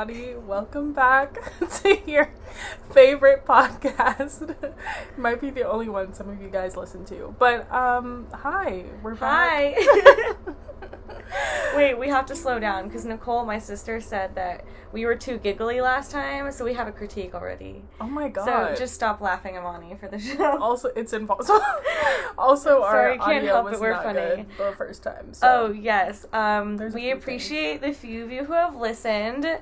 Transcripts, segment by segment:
everybody. Welcome back to your favorite podcast. Might be the only one some of you guys listen to. But um hi, we're back. Hi. Wait, we have to slow down because Nicole, my sister, said that we were too giggly last time, so we have a critique already. oh my god. So just stop laughing, Amani, for the show. also it's impossible. also Sorry, our can't help it, was we're not funny. good the first time. So Oh yes. Um, we appreciate the few of you who have listened.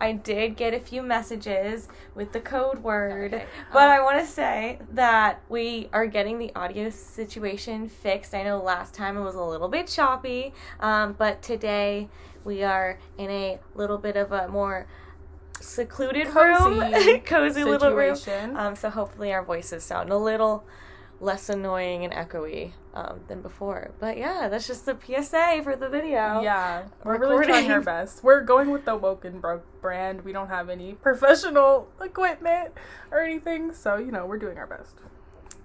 I did get a few messages with the code word, Okay. but Um, I want to say that we are getting the audio situation fixed. I know last time it was a little bit choppy, um, but today we are in a little bit of a more secluded room, Cozy cozy little room. Um, so hopefully our voices sound a little less annoying and echoey um, than before. But yeah, that's just the PSA for the video. Yeah, we're really trying our best. We're going with the Woken Bro brand. We don't have any professional equipment or anything, so you know we're doing our best.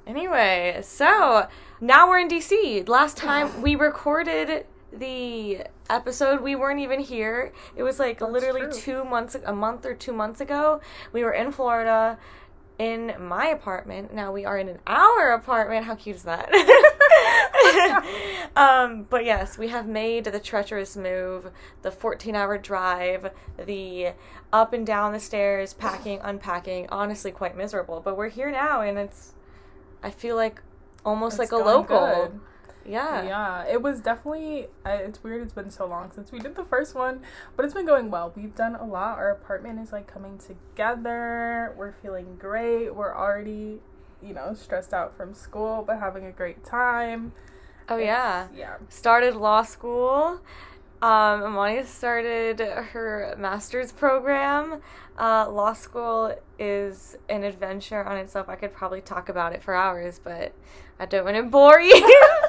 Anyway, so now we're in DC. Last time we recorded the episode, we weren't even here. It was like That's literally true. two months, a month or two months ago. We were in Florida. In my apartment. Now we are in an our apartment. How cute is that? um, but yes, we have made the treacherous move, the 14 hour drive, the up and down the stairs, packing, unpacking. Honestly, quite miserable. But we're here now, and it's, I feel like almost It's like a local. good. Yeah. Yeah, it was definitely. Uh, it's weird. It's been so long since we did the first one, but it's been going well. We've done a lot. Our apartment is like coming together. We're feeling great. We're already, you know, stressed out from school, but having a great time. Oh, It's- yeah. yeah. Started law school. Um, Amani started her master's program. Uh, law school is an adventure on itself. I could probably talk about it for hours, but I don't want to bore you.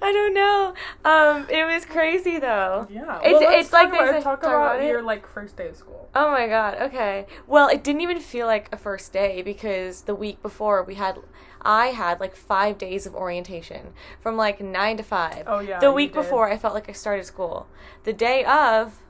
I don't know. Um, it was crazy though. Yeah, It's- well, it's like about, talk talk about, about your like first day of school. Oh my god, okay. Well, it didn't even feel like a first day because the week before we had I had like 5 days of orientation from like 9 to 5. Oh, yeah, The week before I felt like I started school. The day of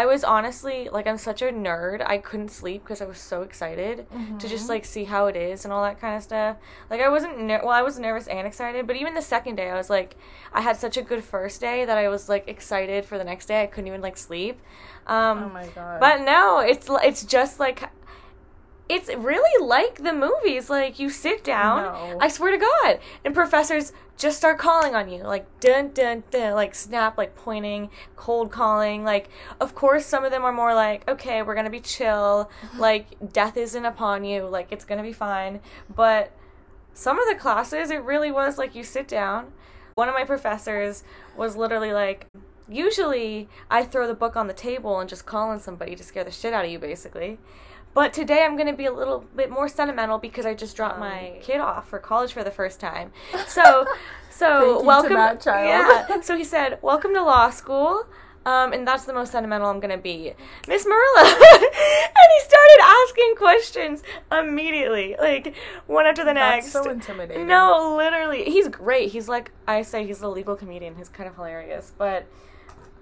I was honestly like I'm such a nerd. I couldn't sleep because I was so excited to Mm-hmm. just like see how it is and all that kind of stuff. Like I wasn't ner- well, I was nervous and excited, but even the second day I was like I had such a good first day that I was like excited for the next day. I couldn't even like sleep. Um Oh my god. but no, it's it's just like it's really like the movies. Like you sit down, No. I swear to God, and professors just start calling on you, like dun dun dun, like snap, like pointing, cold calling. Like of course, some of them are more like, okay, we're gonna be chill, mm-hmm. like death isn't upon you, like it's gonna be fine. But some of the classes, it really was like you sit down. One of my professors was literally like, usually I throw the book on the table and just call on somebody to scare the shit out of you, basically. But today I'm going to be a little bit more sentimental because I just dropped my Oh. kid off for college for the first time. So, so Thank you to welcome, that child. yeah. So he said, "Welcome to law school." Um, and that's the most sentimental I'm gonna be, Miss Marilla. and he started asking questions immediately, like one after the That's next. so intimidating. No, literally, he's great. He's like I say, he's a legal comedian. He's kind of hilarious, but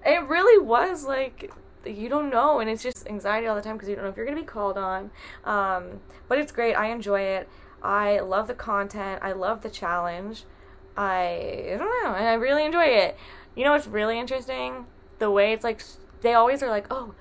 it really was like you don't know, and it's just anxiety all the time because you don't know if you're gonna be called on. Um, but it's great. I enjoy it. I love the content. I love the challenge. I, I don't know, and I really enjoy it. You know it's really interesting? The way it's like they always are like, oh,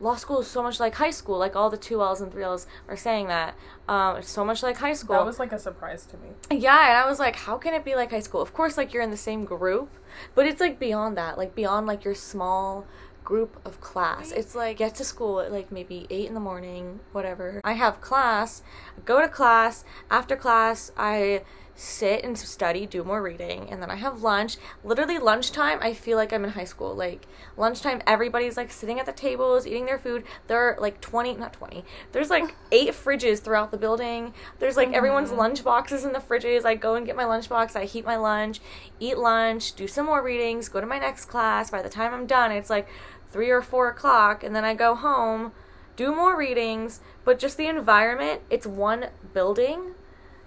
law school is so much like high school. Like all the two L's and three L's are saying that. Um, it's so much like high school. That was like a surprise to me. Yeah, and I was like, how can it be like high school? Of course, like you're in the same group, but it's like beyond that, like beyond like your small group of class. It's like get to school at like maybe eight in the morning, whatever. I have class, go to class. After class, I sit and study, do more reading, and then I have lunch. Literally lunchtime, I feel like I'm in high school. Like lunchtime, everybody's like sitting at the tables, eating their food. There are like 20, not 20. There's like eight fridges throughout the building. There's like everyone's lunch boxes in the fridges. I go and get my lunch box, I heat my lunch, eat lunch, do some more readings, go to my next class. By the time I'm done, it's like three or four o'clock, and then I go home, do more readings. But just the environment, it's one building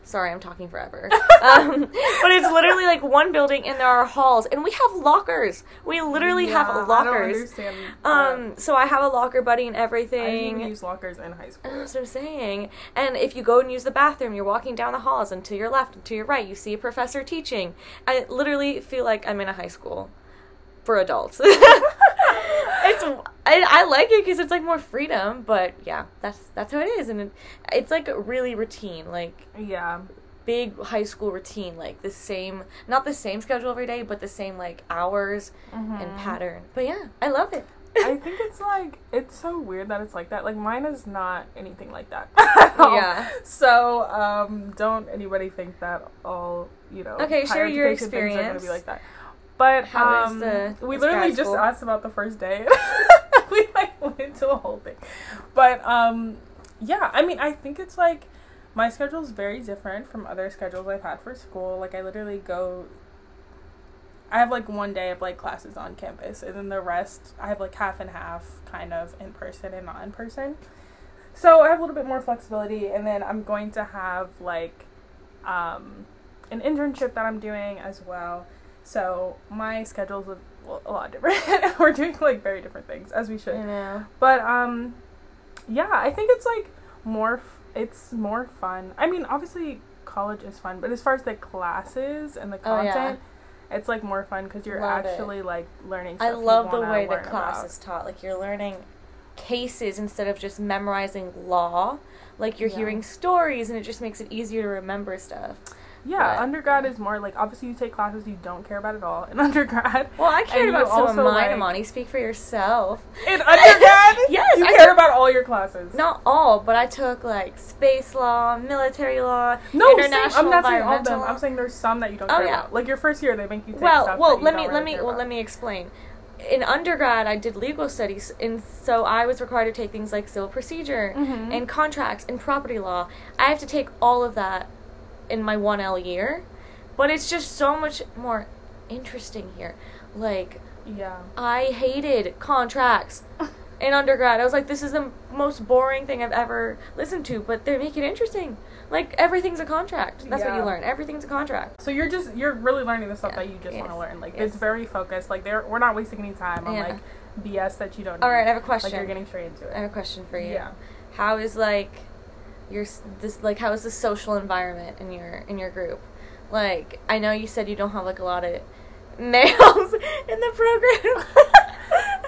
Sorry, I'm talking forever. um, but it's literally like one building, and there are halls, and we have lockers. We literally Yeah, have I lockers. understand. Um, so I have a locker buddy and everything. even use lockers in high school. That's what I'm saying. And if you go and use the bathroom, you're walking down the halls, and to your left and to your right, you see a professor teaching. I literally feel like I'm in a high school for adults. it's I, I like it because it's like more freedom, but yeah, that's that's how it is, and it, it's like really routine, like Yeah. big high school routine, like the same, not the same schedule every day, but the same like hours Mm-hmm. and pattern. But yeah, I love it. I think it's like it's so weird that it's like that. Like mine is not anything like that. Yeah. So um, don't anybody think that all you know. Okay, share your things are gonna experience. be like that. But How um, the- we literally just school? asked about the first day. we like went into a whole thing. But um, yeah, I mean, I think it's like my schedule is very different from other schedules I've had for school. Like I literally go I have like one day of like classes on campus, and then the rest I have like half and half, kind of in person and not in person. So I have a little bit more flexibility, and then I'm going to have like um, an internship that I'm doing as well. So my schedule's a, a lot different. We're doing like very different things as we should. I know. But um, yeah, I think it's like more. F- it's more fun. I mean, obviously college is fun, but as far as the classes and the Oh, yeah. content, it's like more fun because you're Love it. actually like learning. I love the way the class about. is taught. Like you're learning cases instead of just memorizing law. Like you're Yeah. hearing stories, and it just makes it easier to remember stuff. Yeah, But- undergrad is more like obviously you take classes you don't care about at all in undergrad. Well, I cared about some of mine, like- Amani. Speak for yourself. In undergrad, Yes, you I care took- about all your classes. Not all, but I took like space law, military law, no, same. international I'm not saying all of them. I'm saying there's some that you don't Oh, care yeah. about. Like your first year, they make you take well, stuff. well, let me really let me well about. let me explain. In undergrad, I did legal studies, and so I was required to take things like civil procedure Mhm. and contracts and property law. I have to take all of that in my one L year, but it's just so much more interesting here. Like Yeah. I hated contracts in undergrad. I was like, this is the most boring thing I've ever listened to, but they make it interesting. Like everything's a contract. That's what you learn. Everything's a contract. So you're just you're really learning the stuff Yeah. that you just want to learn. Like Yes. it's very focused. Like they're we're not wasting any time on Yeah. like BS that you don't. All need. right, I have a question. Like you're getting straight into it. I have a question for you. Yeah. How is like your this like how is the social environment in your in your group? Like I know you said you don't have like a lot of males in the program.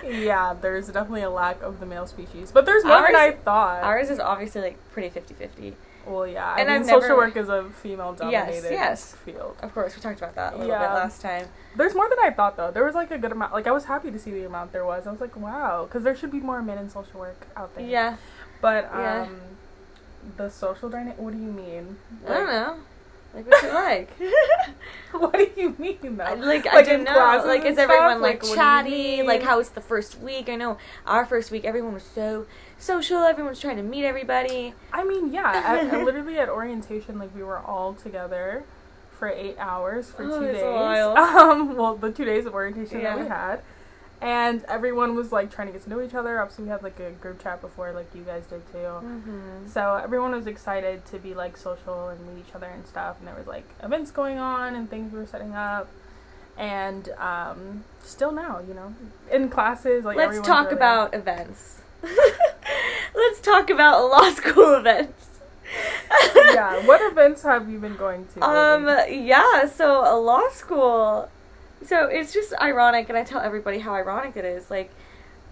yeah, there's definitely a lack of the male species, but there's more than I thought. Ours is obviously like pretty 50-50. well, yeah, and I mean, social never- work is a female-dominated yes. field. Of course, we talked about that a little Yeah. bit last time. There's more than I thought, though. There was like a good amount. Like I was happy to see the amount there was. I was like, wow, because there should be more men in social work out there. Yeah. But um, Yeah. The social dynamic. What do you mean? I don't know. Like what you like. what do you mean though? I- like, I Like, don't know. Like is everyone stuff? like Like, what do you chatty? Like how was the first week? I know our first week everyone was so social. Everyone's trying to meet everybody. I mean, yeah. At, at- literally at orientation, like we were all together for eight hours for Oh, two days. Um, well, the two days of orientation that we had, and everyone was like trying to get to know each other. Obviously, we had like a group chat before, like you guys did too. Mm-hmm. So everyone was excited to be like social and meet each other and stuff. And there was like events going on and things we were setting up. And um, still now, you know, in classes, like Let's talk really- about events. Let's talk about law school events. yeah, what events have you been going to? Um. Yeah. So a law school. So it's just ironic, and I tell everybody how ironic it is. Like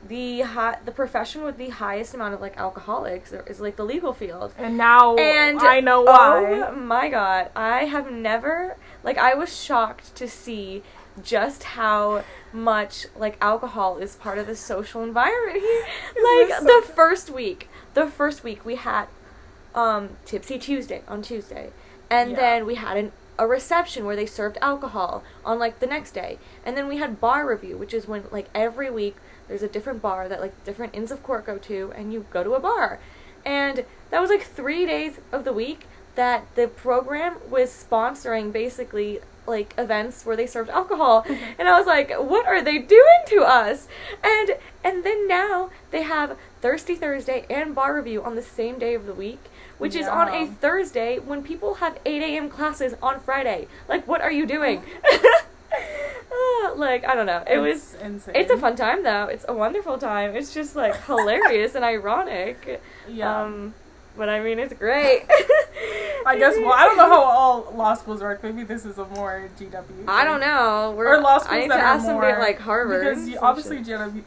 the high, the profession with the highest amount of like alcoholics is like the legal field. and now And I know why. Oh my god, I have never like I was shocked to see just how much like alcohol is part of the social environment here. Like this the first week, the first week we had um Tipsy Tuesday on Tuesday. And Yeah. then we had an a reception where they served alcohol on like the next day. And then we had bar review, which is when like every week there's a different bar that like different inns of court go to and you go to a bar. And that was like 3 days of the week that the program was sponsoring basically like events where they served alcohol and I was like what are they doing to us and and then now they have Thirsty Thursday and bar review on the same day of the week, which is on a Thursday when people have 8 a.m. classes on Friday. Like, what are you doing? Uh, like, I don't know. It was. Insane. It's a fun time though. It's a wonderful time. It's just like hilarious and ironic. Yeah. Um, but I mean, it's great. I guess. Well, I don't know how all law schools work. Maybe this is a more GW. I don't know. We're, Or law schools I need that to ask somebody more- at like Harvard. because you, obviously. GW,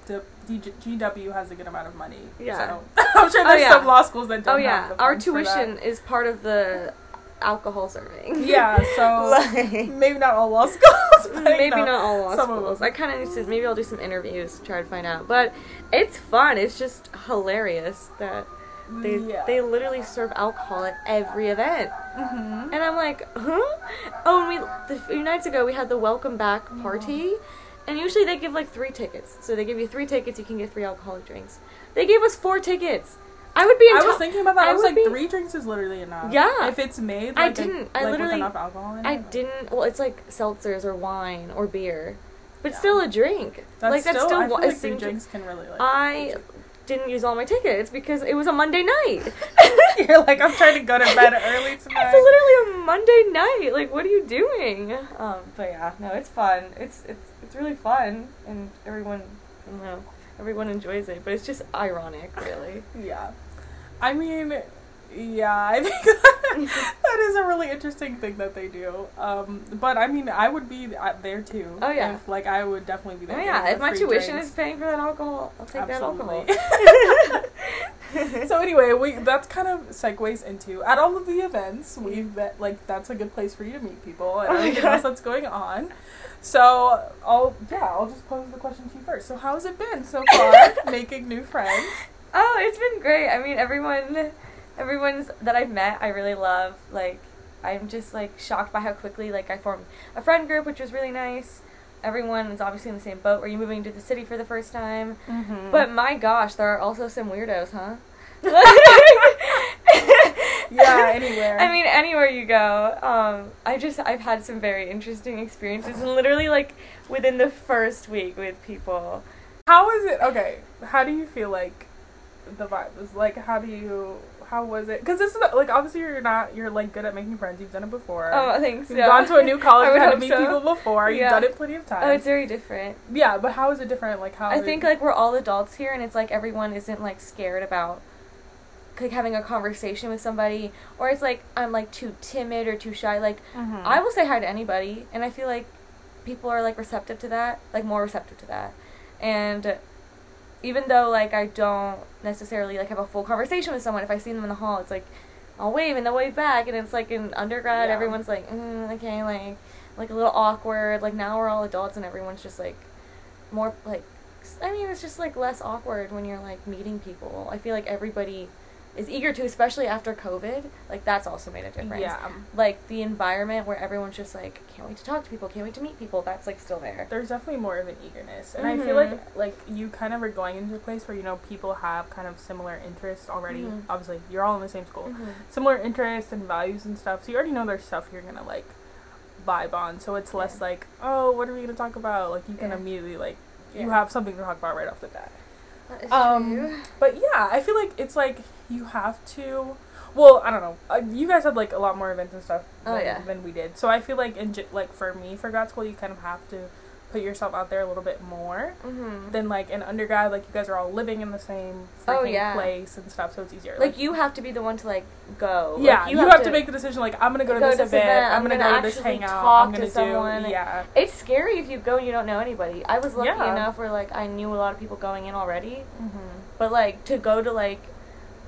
GW has a good amount of money. Yeah. So I'm sure Oh, there's yeah. some law schools that don't Oh yeah, our funds for that. tuition is part of the alcohol serving. Yeah. So Like- maybe not all law schools. Maybe no, not all law some of schools. I kind of need to. Maybe I'll do some interviews to try to find out. But it's fun. It's just hilarious that they Yeah. they literally serve alcohol at every event. Mhm. And I'm like, huh? Oh, and we the, a few nights ago we had the welcome back Mm-hmm. party, and usually they give like three tickets. So they give you three tickets, you can get three alcoholic drinks. They gave us four tickets. I would be in. I was thinking about that. I, I was like, be- three drinks is literally enough. Yeah. If it's made, I like, didn't. A, I like, literally- enough alcohol in it. I didn't. Well, it's like seltzers or wine or beer, but Yeah. still a drink. That's like that's still, still I feel a like three drinks can really like. I didn't use all my tickets because it was a Monday night. You're like, I'm trying to go to bed early tonight. It's literally a Monday night. Like, what are you doing? Um, but yeah, no, it's fun. It's it's it's really fun, and everyone, I don't know, everyone enjoys it. But it's just ironic, really. Yeah. I mean, yeah, I think that, is a really interesting thing that they do. Um, but I mean, I would be uh, there too. Oh, yeah. If, like, I would definitely be there. Oh yeah, if my tuition drinks. is paying for that alcohol, I'll take Absolutely. that alcohol. so anyway, we that's kind of segues into at all of the events we've met, like that's a good place for you to meet people and Oh everything else that's going on. So I'll yeah I'll just pose the question to you first. So how's it been so far making new friends? Oh, it's been great. I mean, everyone, everyone's that I've met, I really love. Like, I'm just like shocked by how quickly like I formed a friend group, which was really nice. Everyone is obviously in the same boat. Were you moving to the city for the first time? Mm-hmm. But my gosh, there are also some weirdos, huh? Yeah, anywhere. I mean, anywhere you go. Um, I just I've had some very interesting experiences, and literally like within the first week with people. how is it? Okay, how do you feel like the vibe was? Like, how do you? How was it? Because this is like obviously you're not you're like good at making friends. You've done it before. Oh, thanks. You've yeah. gone to a new college. I You would had to meet so. people before. You've Yeah. done it plenty of times. Oh, it's very different. Yeah, but how is it different? Like how? I think like we're all adults here, and it's like everyone isn't like scared about like having a conversation with somebody, or it's like I'm like too timid or too shy. Like Mhm. I will say hi to anybody, and I feel like people are like receptive to that, like more receptive to that, and even though like I don't necessarily like have a full conversation with someone, if I see them in the hall, it's like I'll wave and they'll wave back, and it's like in undergrad, Yeah. everyone's like, mm, okay, like like a little awkward. Like now we're all adults, and everyone's just like more like I mean, it's just like less awkward when you're like meeting people. I feel like everybody is eager to, especially after COVID. Like that's also made a difference. Yeah. Like the environment where everyone's just like, can't wait to talk to people, can't wait to meet people. That's like still there. There's definitely more of an eagerness, and I feel Mhm. like like you kind of are going into a place where you know people have kind of similar interests already. Mhm. Obviously, you're all in the same school, Mhm. similar interests and values and stuff. So you already know there's stuff you're gonna like vibe on. So it's less Yeah. like, oh, what are we gonna talk about? Like you can Yeah. immediately like you have something to talk about right off the bat. Um, true. But yeah, I feel like it's like you have to. Well, I don't know. Uh, you guys had like a lot more events and stuff Oh, than, yeah. than we did. So I feel like in like for me for grad school, you kind of have to put yourself out there a little bit more Mhm. than like in undergrad. Like you guys are all living in the same Oh, yeah. place and stuff, so it's easier. Like you have to be the one to like go. yeah, Like, you, have, to, make the decision. Like I'm gonna go to go this to this event. event, I'm, I'm gonna, gonna go to this hangout. talk I'm to gonna someone. do yeah. It's scary if you go and you don't know anybody. I was lucky Yeah. enough where like I knew a lot of people going in already, Mm-hmm. but like to go to like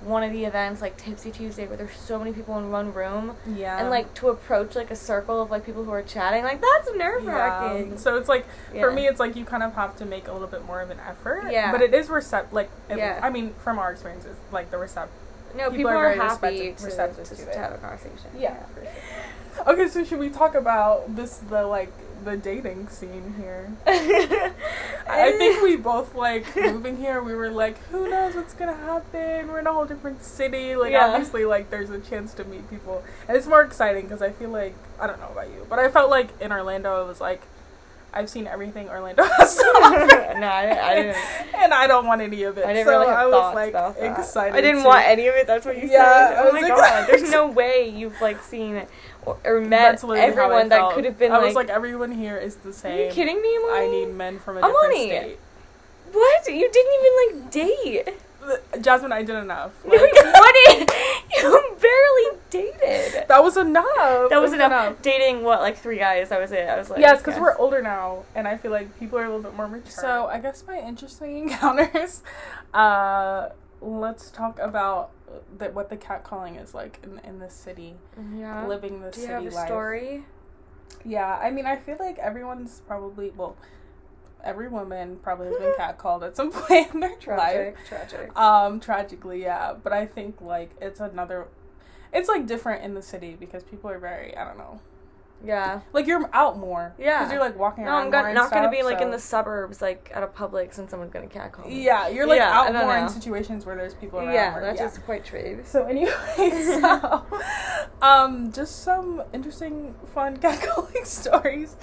one of the events like Tipsy Tuesday where there's so many people in one room Yeah. and like to approach like a circle of like people who are chatting like that's nerve Yeah. wracking. So it's like for me, it's like you kind of have to make a little bit more of an effort. Yeah. But it is receptive like it- Yeah. I mean, from our experiences, like the receptive No, people people, are are, very happy respective- to, receptive to, to to have a conversation. Yeah. for sure. Okay, so should we talk about this the like the dating scene here? I think we both like moving here. We were like, who knows what's gonna happen? We're in a whole different city. Like Yeah. obviously, like there's a chance to meet people, and it's more exciting because I feel like I don't know about you, but I felt like in Orlando it was like I've seen everything Orlando has to offer. no, I, I didn't. and I don't want any of it. I didn't so really have I was like excited. I didn't to- want any of it. That's what you Yeah, said. Oh my god! There's no way you've like seen or, or met That's literally how I everyone that could have been I like. was like, everyone here is the same. Are same. you kidding me, Amani? I need men from a Amani. different state. What? You didn't even like date. Jasmine, I did enough. You Like, what? You barely dated. that was enough. That was enough. Dating what, like three guys? That was it. I was like, Yes, because yes. we're older now, and I feel like people are a little bit more mature. So I guess my interesting encounters. Uh, let's talk about the, what the catcalling is like in in the city, Yeah. living the Do you city have a life. story? Yeah, I mean, I feel like everyone's probably well, every woman probably has been catcalled at some point in their life. Tragic. Tragic. Um, tragically, yeah. But I think like it's another, it's like different in the city because people are very I don't know, Yeah. like you're out more. Yeah. because you're like walking No, around. I'm more go- and not gonna be like in the suburbs, like at a Publix, and someone's gonna catcall me. Yeah, you're like Yeah, out more in situations where there's people around. Yeah, or- that yeah. is quite true. So anyway, so um, just some interesting, fun catcalling stories.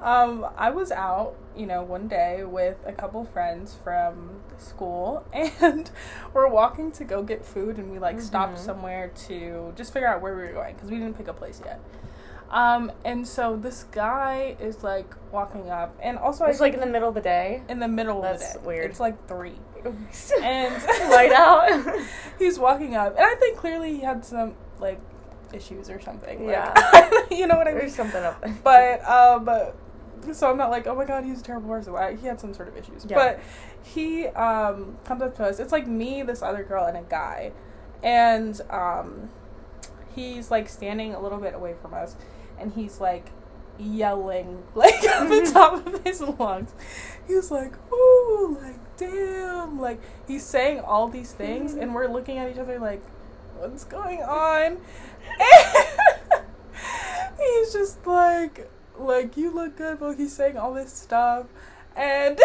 Um, I was out, you know, one day with a couple friends from school, and we're walking to go get food, and we like stopped Mhm. somewhere to just figure out where we were going because we didn't pick a place yet. Um, and so this guy is like walking up, and also It's I like in the middle of the day. in the middle That's of the day. weird. It's like three, and Light out. he's walking up, and I think clearly he had some like issues or something. like- Yeah. you know what I mean. There's something up there. But um, so I'm not like, oh my god, he's a terrible person. I- He had some sort of issues, Yeah. but he um comes up to us. It's like me, this other girl, and a guy, and um, he's like standing a little bit away from us, and he's like yelling like at the mm-hmm. top of his lungs. He's like, ooh, like damn, like he's saying all these things, and mm-hmm. we're looking at each other like, what's going on? he's just like, like you look good, but he's saying all this stuff, and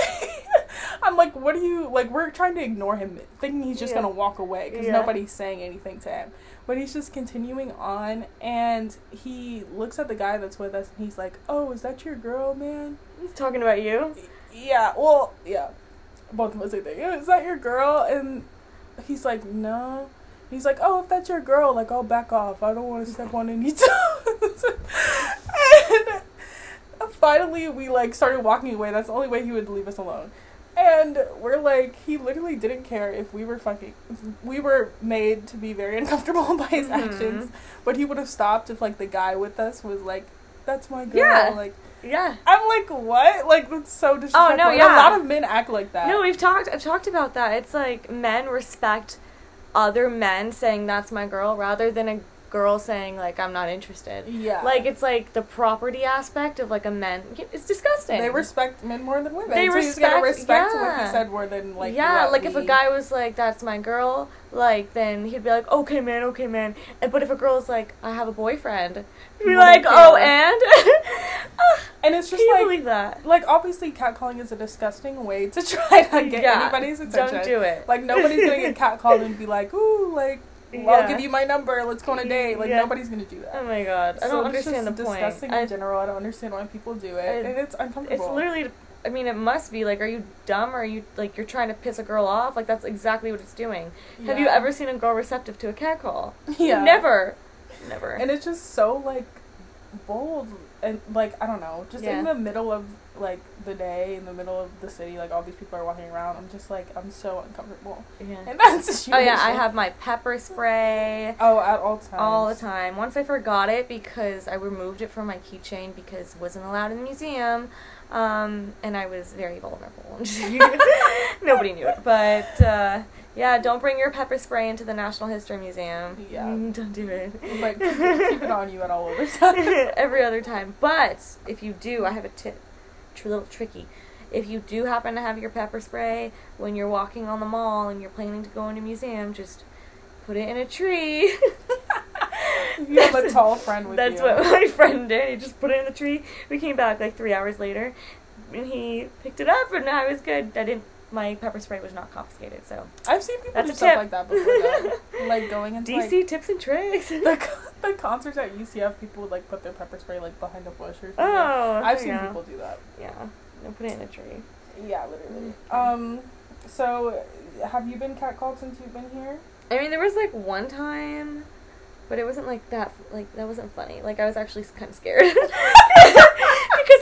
I'm like, what are you like? We're trying to ignore him, thinking he's just Yeah. gonna walk away because Yeah. nobody's saying anything to him. But he's just continuing on, and he looks at the guy that's with us, and he's like, "Oh, is that your girl, man?" He's talking about you. Yeah, well, yeah, both of us are. Yeah, is that your girl? And he's like, no. He's like, oh, if that's your girl, like, I'll back off. I don't want to step on any toes. and finally, we like started walking away. That's the only way he would leave us alone. And we're like, he literally didn't care if we were fucking. We were made to be very uncomfortable by his Mhm. actions, but he would have stopped if like the guy with us was like, "That's my girl." Yeah. Like, Yeah. I'm like, what? Like that's so disrespectful. Oh, no, yeah. A lot of men act like that. No, we've talked. I've talked about that. It's like men respect other men saying that's my girl rather than a girl saying like I'm not interested. yeah. Like it's like the property aspect of like a man. It's disgusting. they respect men more than women. They so respect- respect what yeah. he said more than like. yeah, what like if a guy was like, "That's my girl," like then he'd be like, "Okay, man, okay, man." And, but if a girl's like, "I have a boyfriend," he'd be like, "Oh, and." and it's just like like obviously catcalling is a disgusting way to try to get Yeah, anybody's attention. Don't do it. Like nobody's gonna get catcalled and be like, ooh, like Yeah. I'll give you my number. Let's go on a date. Like Yeah. nobody's gonna do that. Oh my god, I So don't understand the point. Disgusting I- in general. I don't understand why people do it, I- and it's uncomfortable. It's literally. I mean, it must be like, are you dumb or are you like you're trying to piss a girl off? Like that's exactly what it's doing. Have you ever seen a girl receptive to a catcall? Yeah. Never. Never. and it's just so like bold and like I don't know, just Yeah. in the middle of like the day, in the middle of the city, like all these people are walking around. I'm just like I'm so uncomfortable yeah. in that situation. Oh yeah, I have my pepper spray Oh, at all times. all the time. Once I forgot it because I removed it from my keychain because it wasn't allowed in the museum, um, and I was very vulnerable. Nobody knew it, but uh, yeah, don't bring your pepper spray into the National History Museum. Yeah. Don't do it. Like keep it, keep it on you at all other times. every other time. But if you do, I have a tip, little tricky. If you do happen to have your pepper spray when you're walking on the mall and you're planning to go in a museum, just put it in a tree. You have a tall friend with That's you. what my friend did. He just put it in the tree. We came back like three hours later, and he picked it up, and I was good. I didn't. My pepper spray was not confiscated. So I've seen people That's do stuff tip. like that before. Though. like going into DC like tips and tricks. the the concerts at UCF, people would like put their pepper spray like behind a bush or something. Oh, I've seen yeah. people do that. Yeah, and put it in a tree. Yeah, literally. Um, so have you been catcalled since you've been here? I mean, there was like one time, but it wasn't like that. Like that wasn't funny. Like I was actually kind of scared because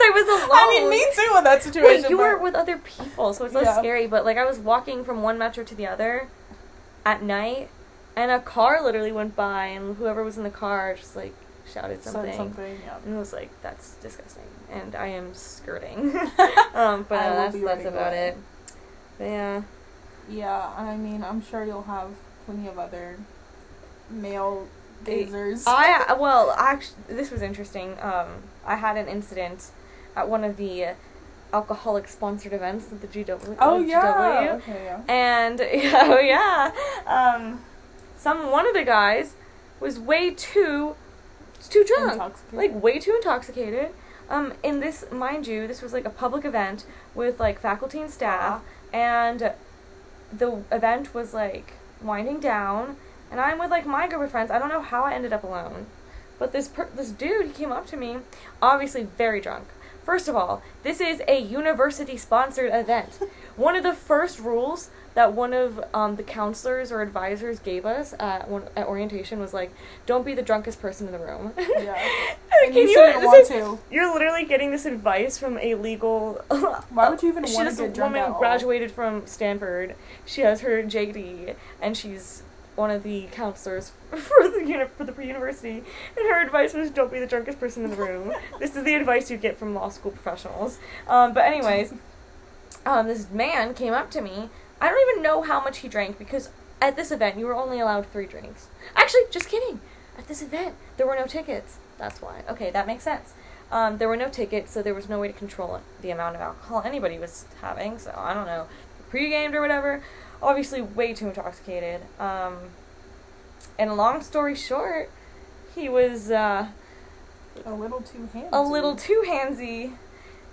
I was alone. I mean, me too in that situation. Wait, you were with other people, so it's less Yeah. scary. But like I was walking from one metro to the other at night, and a car literally went by, and whoever was in the car just like shouted said something. something. Yeah. And it was like, that's disgusting. And I am skirting. um, but I uh, that's, that's about it. But yeah. Yeah, I mean, I'm sure you'll have plenty of other male gazers. I, well, actually, this was interesting. Um, I had an incident at one of the alcoholic sponsored events at the GW. oh GW. yeah. Okay, yeah. And, oh yeah. Um, some, one of the guys was way too, too drunk. Like way too intoxicated. Um, in this, mind you, this was like a public event with like faculty and staff, and the event was like winding down, and I'm with like my group of friends. I don't know how I ended up alone, but this per- this dude he came up to me, obviously very drunk. First of all, this is a university sponsored event. One of the first rules that one of um, the counselors or advisors gave us at, one, at orientation was like, don't be the drunkest person in the room. Yeah. Can And you, you shouldn't want is, to. You're literally getting this advice from a legal. Why would you even wanna get drunk woman at all? graduated from Stanford. She has her JD, and she's one of the counselors for the uni- for the pre university. And her advice was, "Don't be the drunkest person in the room." this is the advice you get from law school professionals. Um, but anyways, um, this man came up to me. I don't even know how much he drank because at this event you were only allowed three drinks. Actually, just kidding. At this event there were no tickets. That's why. Okay, that makes sense. Um, there were no tickets, so there was no way to control the amount of alcohol anybody was having. So I don't know, pre-gamed or whatever. Obviously, way too intoxicated. Um, and long story short, he was uh, A little too handsy. a little too handsy.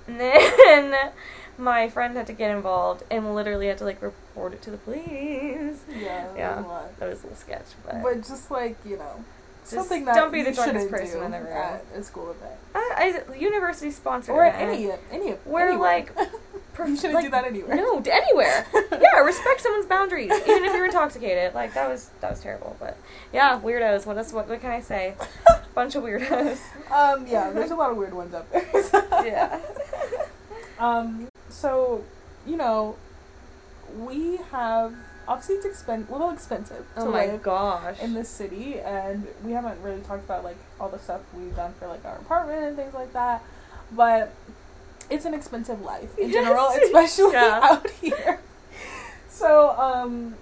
And then my friend had to get involved and literally had to like report it to the police. Yeah. Yeah. That was a little sketch, but, But just like you know, Just something that don't be the drunkest person in the room. at a school event I, I university sponsored or at event. any any Where, anywhere. like, you shouldn't like, do that anywhere. No, anywhere. yeah, respect someone's boundaries, even if you're intoxicated. Like that was that was terrible, but yeah, weirdos. What else? What, what can I say? Bunch of weirdos. Um. Yeah. There's a lot of weird ones up there. yeah. Um. So, you know, we have obviously it's expen- a little expensive to Oh my live gosh. in this city, and we haven't really talked about like all the stuff we've done for like our apartment and things like that. But it's an expensive life in general, especially Yeah. out here. So, um,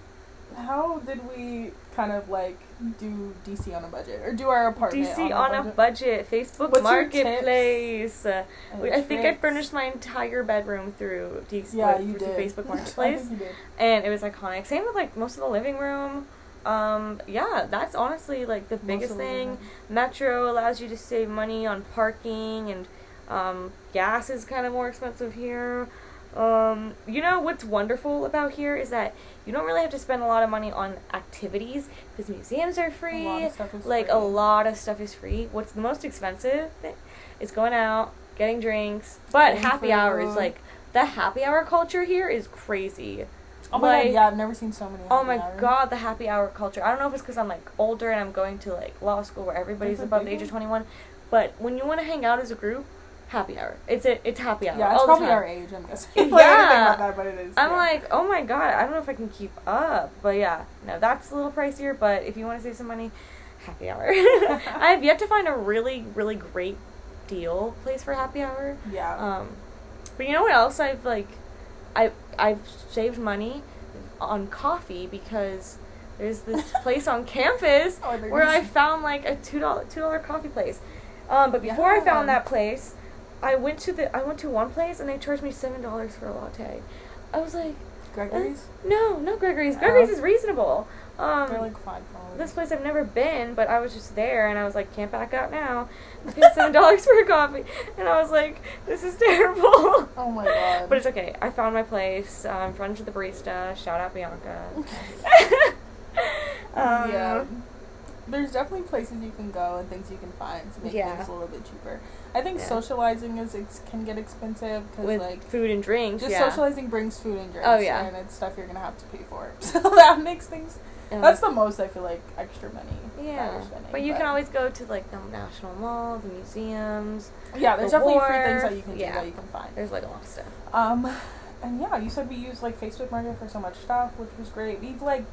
how did we kind of like do DC on a budget or do our apartment DC on, on a budget. Facebook What's Marketplace. Uh, I think I furnished my entire bedroom through DC Yeah, you through did. Facebook Marketplace, think you did. and it was iconic. Same with like most of the living room. Um, yeah, that's honestly like the Most biggest thing. Metro allows you to save money on parking and um, gas is kind of more expensive here. Um, you know what's wonderful about here is that you don't really have to spend a lot of money on activities because museums are free. A lot of stuff is like free. a lot of stuff is free. What's the most expensive thing is going out, getting drinks, but Getting happy hour is like the happy hour culture here is crazy. Oh my like- god, yeah, I've never seen so many. Oh my hours. god, the happy hour culture. I don't know if it's because I'm like older and I'm going to like law school where everybody's above the age of 21. But when you want to hang out as a group, happy hour. It's a, it's happy hour. Yeah, it's probably our age, I'm guessing. Like, I Yeah. about that, but it is. I'm yeah. like, oh my god, I don't know if I can keep up. But yeah, no, that's a little pricier. But if you want to save some money, happy hour. I have yet to find a really, really great deal place for happy hour. yeah. Um, but you know what else I've like, I I've saved money on coffee because there's this place on campus Oh, I where I found like a two dollar two dollar coffee place. Um, but before I Yeah. found that place, I went to the I went to one place and they charged me seven dollars for a latte. I was like, Gregory's. no, no Gregory's. Oh. Gregory's is reasonable. Um, They're like five dollars. this place I've never been, but I was just there and I was like, can't back out now. I paid seven dollars for a coffee, and I was like, this is terrible. Oh my god. But it's okay. I found my place. Uh, I'm friends with the barista. Shout out Bianca. um, yeah. there's definitely places you can go and things you can find to make Yeah. things a little bit cheaper. I think Yeah. socializing is ex- can get expensive because like food and drinks. just yeah. socializing brings food and drinks. Oh, yeah. and it's stuff you're gonna have to pay for. So that makes things. That's the most I feel like extra money. that yeah. spending, But you can always go to like the National Mall, the museums. Yeah, there's the definitely free things that you can yeah. do that you can find. There's like a lot of stuff. Um, and yeah, you said we use like Facebook Market for so much stuff, which was great. We've like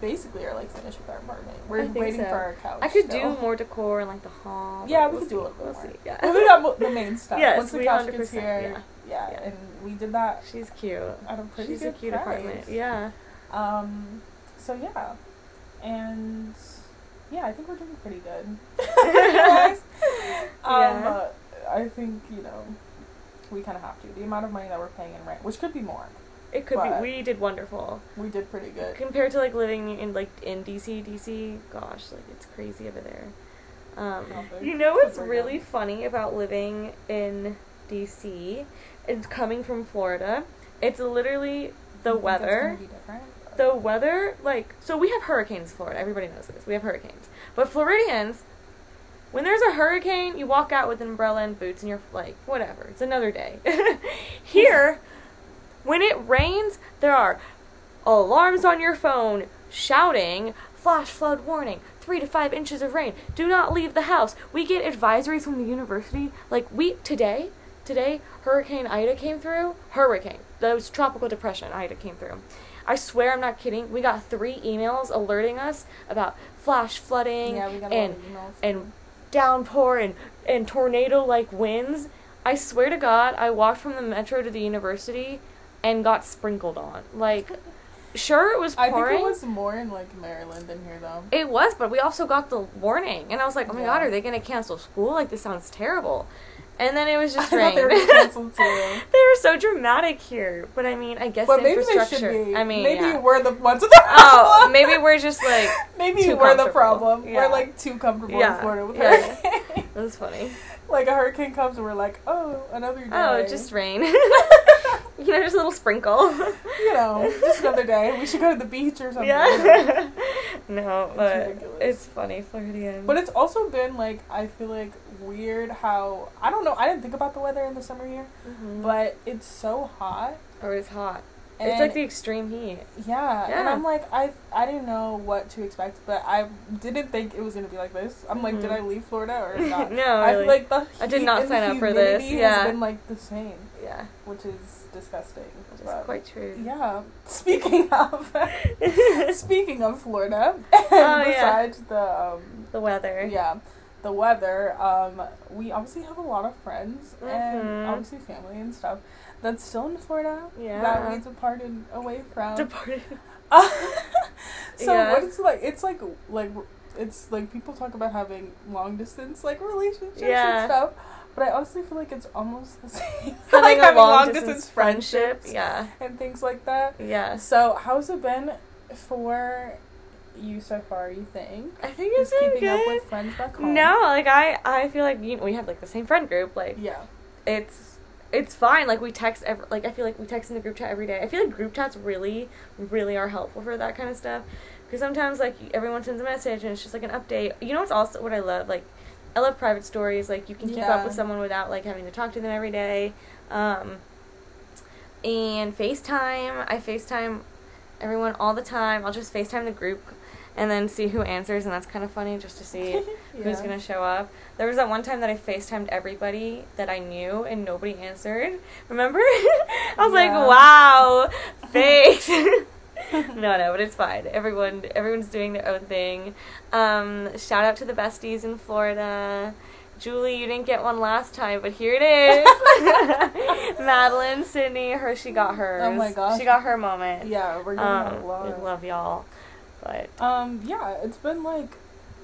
basically are like finished with our apartment. We're waiting so. for our couch. I could still. do more decor in like the hall. Yeah, we we'll could do a little We'll more. see. Yeah. Well, we got the main stuff. Yes, Once the couch gets 100%, here, yeah. yeah. And we did that She's cute. at a pretty She's good a cute price. apartment. Yeah. Um, so yeah, and yeah, I think we're doing pretty good. Um, Yeah. uh, I think you know we kind of have to. The amount of money that we're paying in rent, which could be more, It could But- be. We did wonderful we did pretty good. compared to like living in like in DC. DC, gosh, like it's crazy over there. Um, you know what's really young. funny about living in DC? It's coming from Florida. It's literally the You think it's weather. gonna be different? the weather, like, so we have hurricanes in Florida. Everybody knows this. We have hurricanes. But Floridians, when there's a hurricane, you walk out with an umbrella and boots and you're like, whatever, it's another day. Here, when it rains, there are alarms on your phone shouting, flash flood warning, three to five inches of rain, do not leave the house. We get advisories from the university. Like, we, today, today, Hurricane Ida came through. Hurricane. That was tropical depression. Ida came through. I swear I'm not kidding. We got three emails alerting us about flash flooding Yeah, we got a and lot of emails. and downpour and and tornado like winds. I swear to God, I walked from the metro to the university and got sprinkled on. Like, sure it was pouring. I think it was more in like Maryland than here though. It was, but we also got the warning, and I was like, "Oh my Yeah. god, are they gonna cancel school? Like this sounds terrible." And then it was just rain. they were they were so dramatic here, but I mean, I guess But the maybe they infrastructure. should be. I mean, maybe yeah. we're the ones with the oh, maybe we're just like maybe we're the problem. Yeah. We're like too comfortable in Florida with Yeah. hurricanes. that's funny. Like a hurricane comes and we're like, oh, another day. Oh, just rain. you know, just a little sprinkle. you know, just another day. We should go to the beach or something. yeah. no, It's but ridiculous. it's funny, Floridian. But it's also been like I feel like weird how I don't know. I didn't think about the weather in the summer here, Mhm. but it's so hot. or it's hot. And it's like the extreme heat. yeah, and I'm like I I didn't know what to expect, but I didn't think it was gonna be like this. I'm like, did Mhm. I leave Florida or not? no, I really. like the I did not sign up for this, yeah. has been like the same, yeah, which is disgusting. which is quite true. Yeah. Speaking of speaking of Florida, Oh, yeah. besides the um, the weather. yeah, the weather, um, we obviously have a lot of friends and Mhm. obviously family and stuff that's still in Florida Yeah. that we departed away from. Departed. so Yeah. what it's like? It's like like it's like people talk about having long distance like relationships Yeah. and stuff. But I honestly feel like it's almost the same. Having like a long, distance, friendship. friendships Yeah. and things like that. Yeah. So, how's it been for you so far? You think? I think it's Just been keeping up good. with friends back home. No, like I, I feel like you, we have like the same friend group. Like Yeah. it's it's fine. Like we text every, like I feel like we text in the group chat every day. I feel like group chats really really are helpful for that kind of stuff. Because sometimes like everyone sends a message and it's just like an update. You know what's also what I love like I love private stories. Like you can keep Yeah. up with someone without like having to talk to them every day. Um, and FaceTime. I FaceTime everyone all the time. I'll just FaceTime the group and then see who answers, and that's kind of funny just to see who's gonna show up. There was that one time that I FaceTimed everybody that I knew and nobody answered. Remember? I was like, wow, thanks. no, no, but it's fine. Everyone, everyone's doing their own thing. Um, shout out to the besties in Florida. Julie, you didn't get one last time, but here it is. Madeline, Sydney, her, she got hers. Oh my gosh. she got her moment. Yeah, we're getting a Um, lot. love y'all, but Um, yeah, it's been like,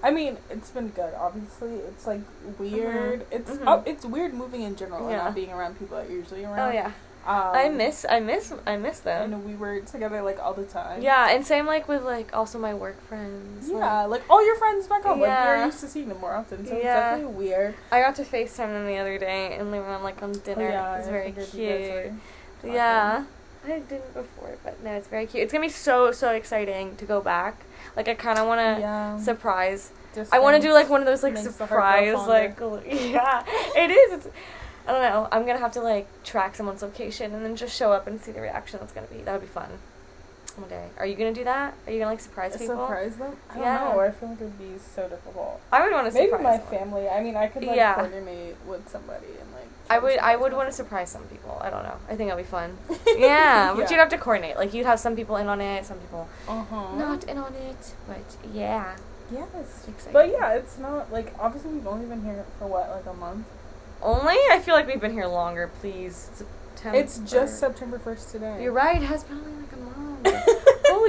I mean, it's been good. Obviously, it's like weird. It's Mhm. oh, it's weird moving in general and not being around people that usually around. oh yeah, Um, I miss, I miss, I miss them. And we were together like all the time. Yeah, and same like with like also my work friends. Yeah, like all your friends back home. Like Yeah. you're used to seeing them more often, so it's definitely weird. I got to FaceTime them the other day and they were on like on dinner. Oh, yeah, it was I very figured you guys cute. Yeah. I didn't before, but no, it's very cute. It's gonna be so so exciting to go back. Like I kind of want to Yeah. surprise Just I want to do like one of those like makes the heart grow surprise like yeah it is. It's, I don't know. I'm gonna have to like track someone's location and then just show up and see the reaction that's gonna be. That would be fun. One day. Are you gonna do that? Are you gonna like surprise people? surprise them. I don't Yeah. know. I feel like it'd be so difficult. I would want to Maybe my someone. family. I mean, I could like Yeah. coordinate with somebody and like. I would I would want to surprise some people. I don't know. I think that'd be fun. Yeah, but you'd have to coordinate. Like you'd have some people in on it, some people Uh huh. not in on it. But yeah, Yes. exciting. But yeah, it's not like obviously we've only been here for what like a month. only I feel like we've been here longer. Please, September. It's just September first today. You're right. It has been only like a month.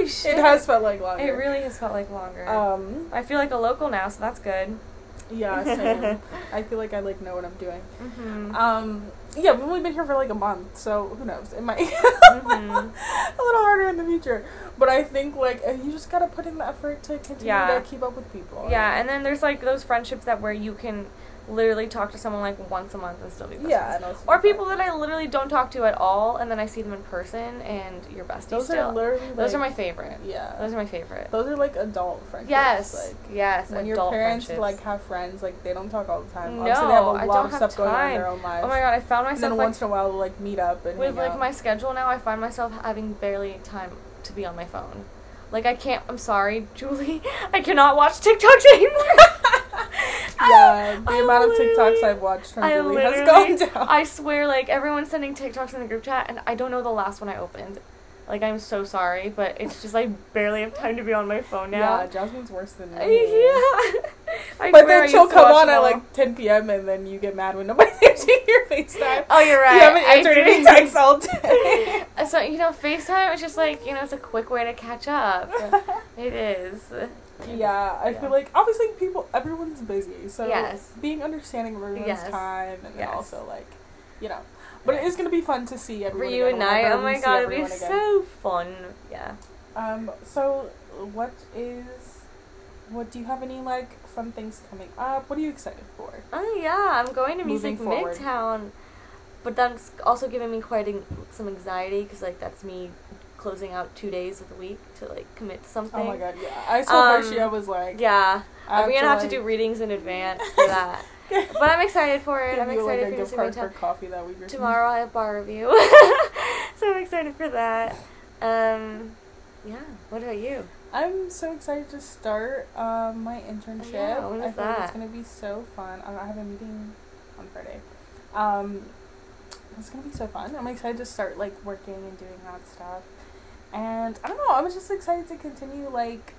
Holy shit! It has felt like longer. It really has felt like longer. Um. I feel like a local now, so that's good. Yeah. Same. I feel like I like know what I'm doing. Mm-hmm. Um. Yeah, we've only been here for like a month, so who knows? It might Mhm. a little harder in the future. But I think like uh, you just gotta put in the effort to continue Yeah. to keep up with people. Yeah, and then there's like those friendships that where you can literally talk to someone like once a month and still be best yeah, friends. Or people that I literally don't talk to at all, and then I see them in person, and you're besties those still. are literally like, those are my favorite. yeah. Those are my favorite. Those are like adult friendships. yes, Like yes. when your parents friendships. like have friends, like they don't talk all the time. No, Obviously, they have a I lot don't of have stuff going on in their time. own lives. Oh my god, I found And myself then like, once in a while, they'll like meet up and with like out. my schedule now. I find myself having barely time to be on my phone. Like I can't. I'm sorry, Julie. I cannot watch TikToks anymore. yeah, the I amount of TikToks I've watched from I Julie has gone down. I swear, like everyone's sending TikToks in the group chat, and I don't know the last one I opened. Like I'm so sorry, but it's just I barely have time to be on my phone now. Yeah, Jasmine's worse than me. Yeah. But then she'll come on at like 10 p.m. and then you get mad when nobody's answering your FaceTime. Oh, you're right. You haven't answered any texts all day. So you know, FaceTime is just like you know, it's a quick way to catch up. it is. yeah, I Yeah. feel like obviously people, everyone's busy, so Yes. being understanding of everyone's Yes. time and then Yes. also like, you know, but it is gonna be fun to see everyone. Reunite. Oh my god, it'd be again. so fun. Yeah. Um. So, what is? What do you have any like fun things coming up? What are you excited for? Oh yeah, I'm going to Music. Midtown, but that's also giving me quite an- some anxiety because like that's me closing out two days of the week to like commit to something. Oh my god, yeah. I saw Um, Hershey. I was like, Yeah, we're gonna have to do readings in advance for that. but I'm excited for it. give I'm excited like, for Music for Midtown. coffee that. Tomorrow I have bar review, so I'm excited for that. Um, yeah. What about you? I'm so excited to start um, my internship. Yeah, when I is like that? it's gonna be so fun. I I have a meeting on Friday. Um, it's gonna be so fun. I'm excited to start like working and doing that stuff. And I don't know. I was just excited to continue like.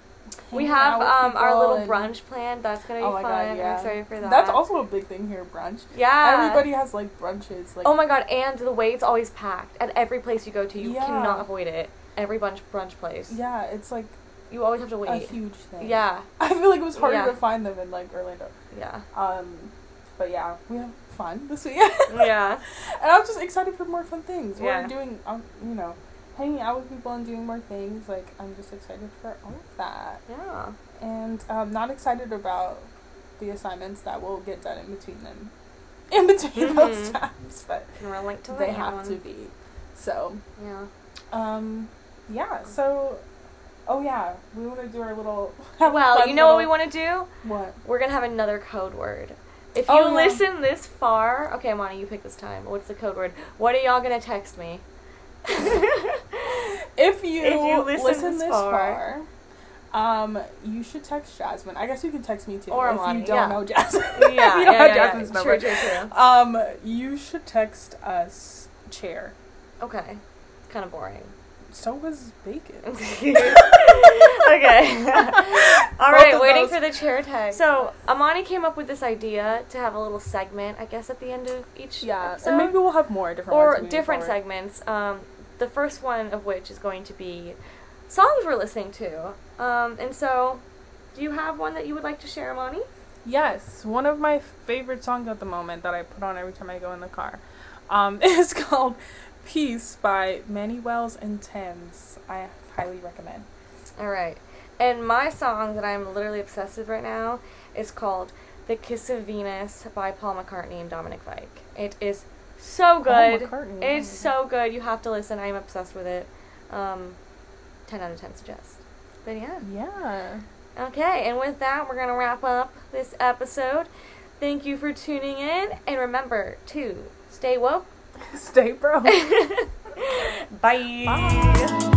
We have um our little and- brunch planned. That's gonna be Oh my fun. god, yeah. I'm excited for that. That's also a big thing here, brunch. yeah. Everybody has like brunches. Like Oh my god, and the way it's always packed at every place you go to, you Yeah. cannot avoid it. Every brunch brunch place, yeah, it's like you always have to wait. a huge thing. Yeah, I feel like it was harder Yeah. to find them in like Orlando. yeah, Um, but yeah, we have fun this weekend. yeah. And I'm just excited for more fun things. Yeah. We're doing, um, you know, hanging out with people and doing more things. Like, I'm just excited for all of that. Yeah. And I'm not excited about the assignments that will get done in between them. In between those Mhm. times. But And we're linked to they have one. to be. So, Yeah. um, yeah, so. Oh yeah, we want to do our little. Well, you know what we want to do? What? We're gonna have another code word. If you Oh, yeah. listen this far, okay, Monty, you pick this time. What's the code word? What are y'all gonna text me? If you, If you listen listen, this this far. far, um, you should text Jasmine. I guess you can text me too Or if Amani, you don't yeah. know Jasmine. yeah, if you don't yeah, have yeah, Jasmine's yeah. number. True, true, true. Um, you should text us chair. Okay. It's kind of boring. So was bacon. okay. All Both right, waiting those. for the chair tag. So Amani came up with this idea to have a little segment, I guess, at the end of each Yeah, episode, and maybe we'll have more different or ones different forward. segments. Um, the first one of which is going to be songs we're listening to. Um, and so, do you have one that you would like to share, Amani? Yes, one of my favorite songs at the moment that I put on every time I go in the car um, is called Peace by Manny Wells and Thames. I highly recommend. All right. And my song that I'm literally obsessed with right now is called "The Kiss of Venus" by Paul McCartney and Dominic Fike. It is so good. McCartney, It is oh. so good. You have to listen. I'm obsessed with it. Um, ten out of ten suggest. But yeah. Yeah. Okay, and with that, we're gonna wrap up this episode. Thank you for tuning in, and remember to stay woke. Stay broke. Bye. Bye.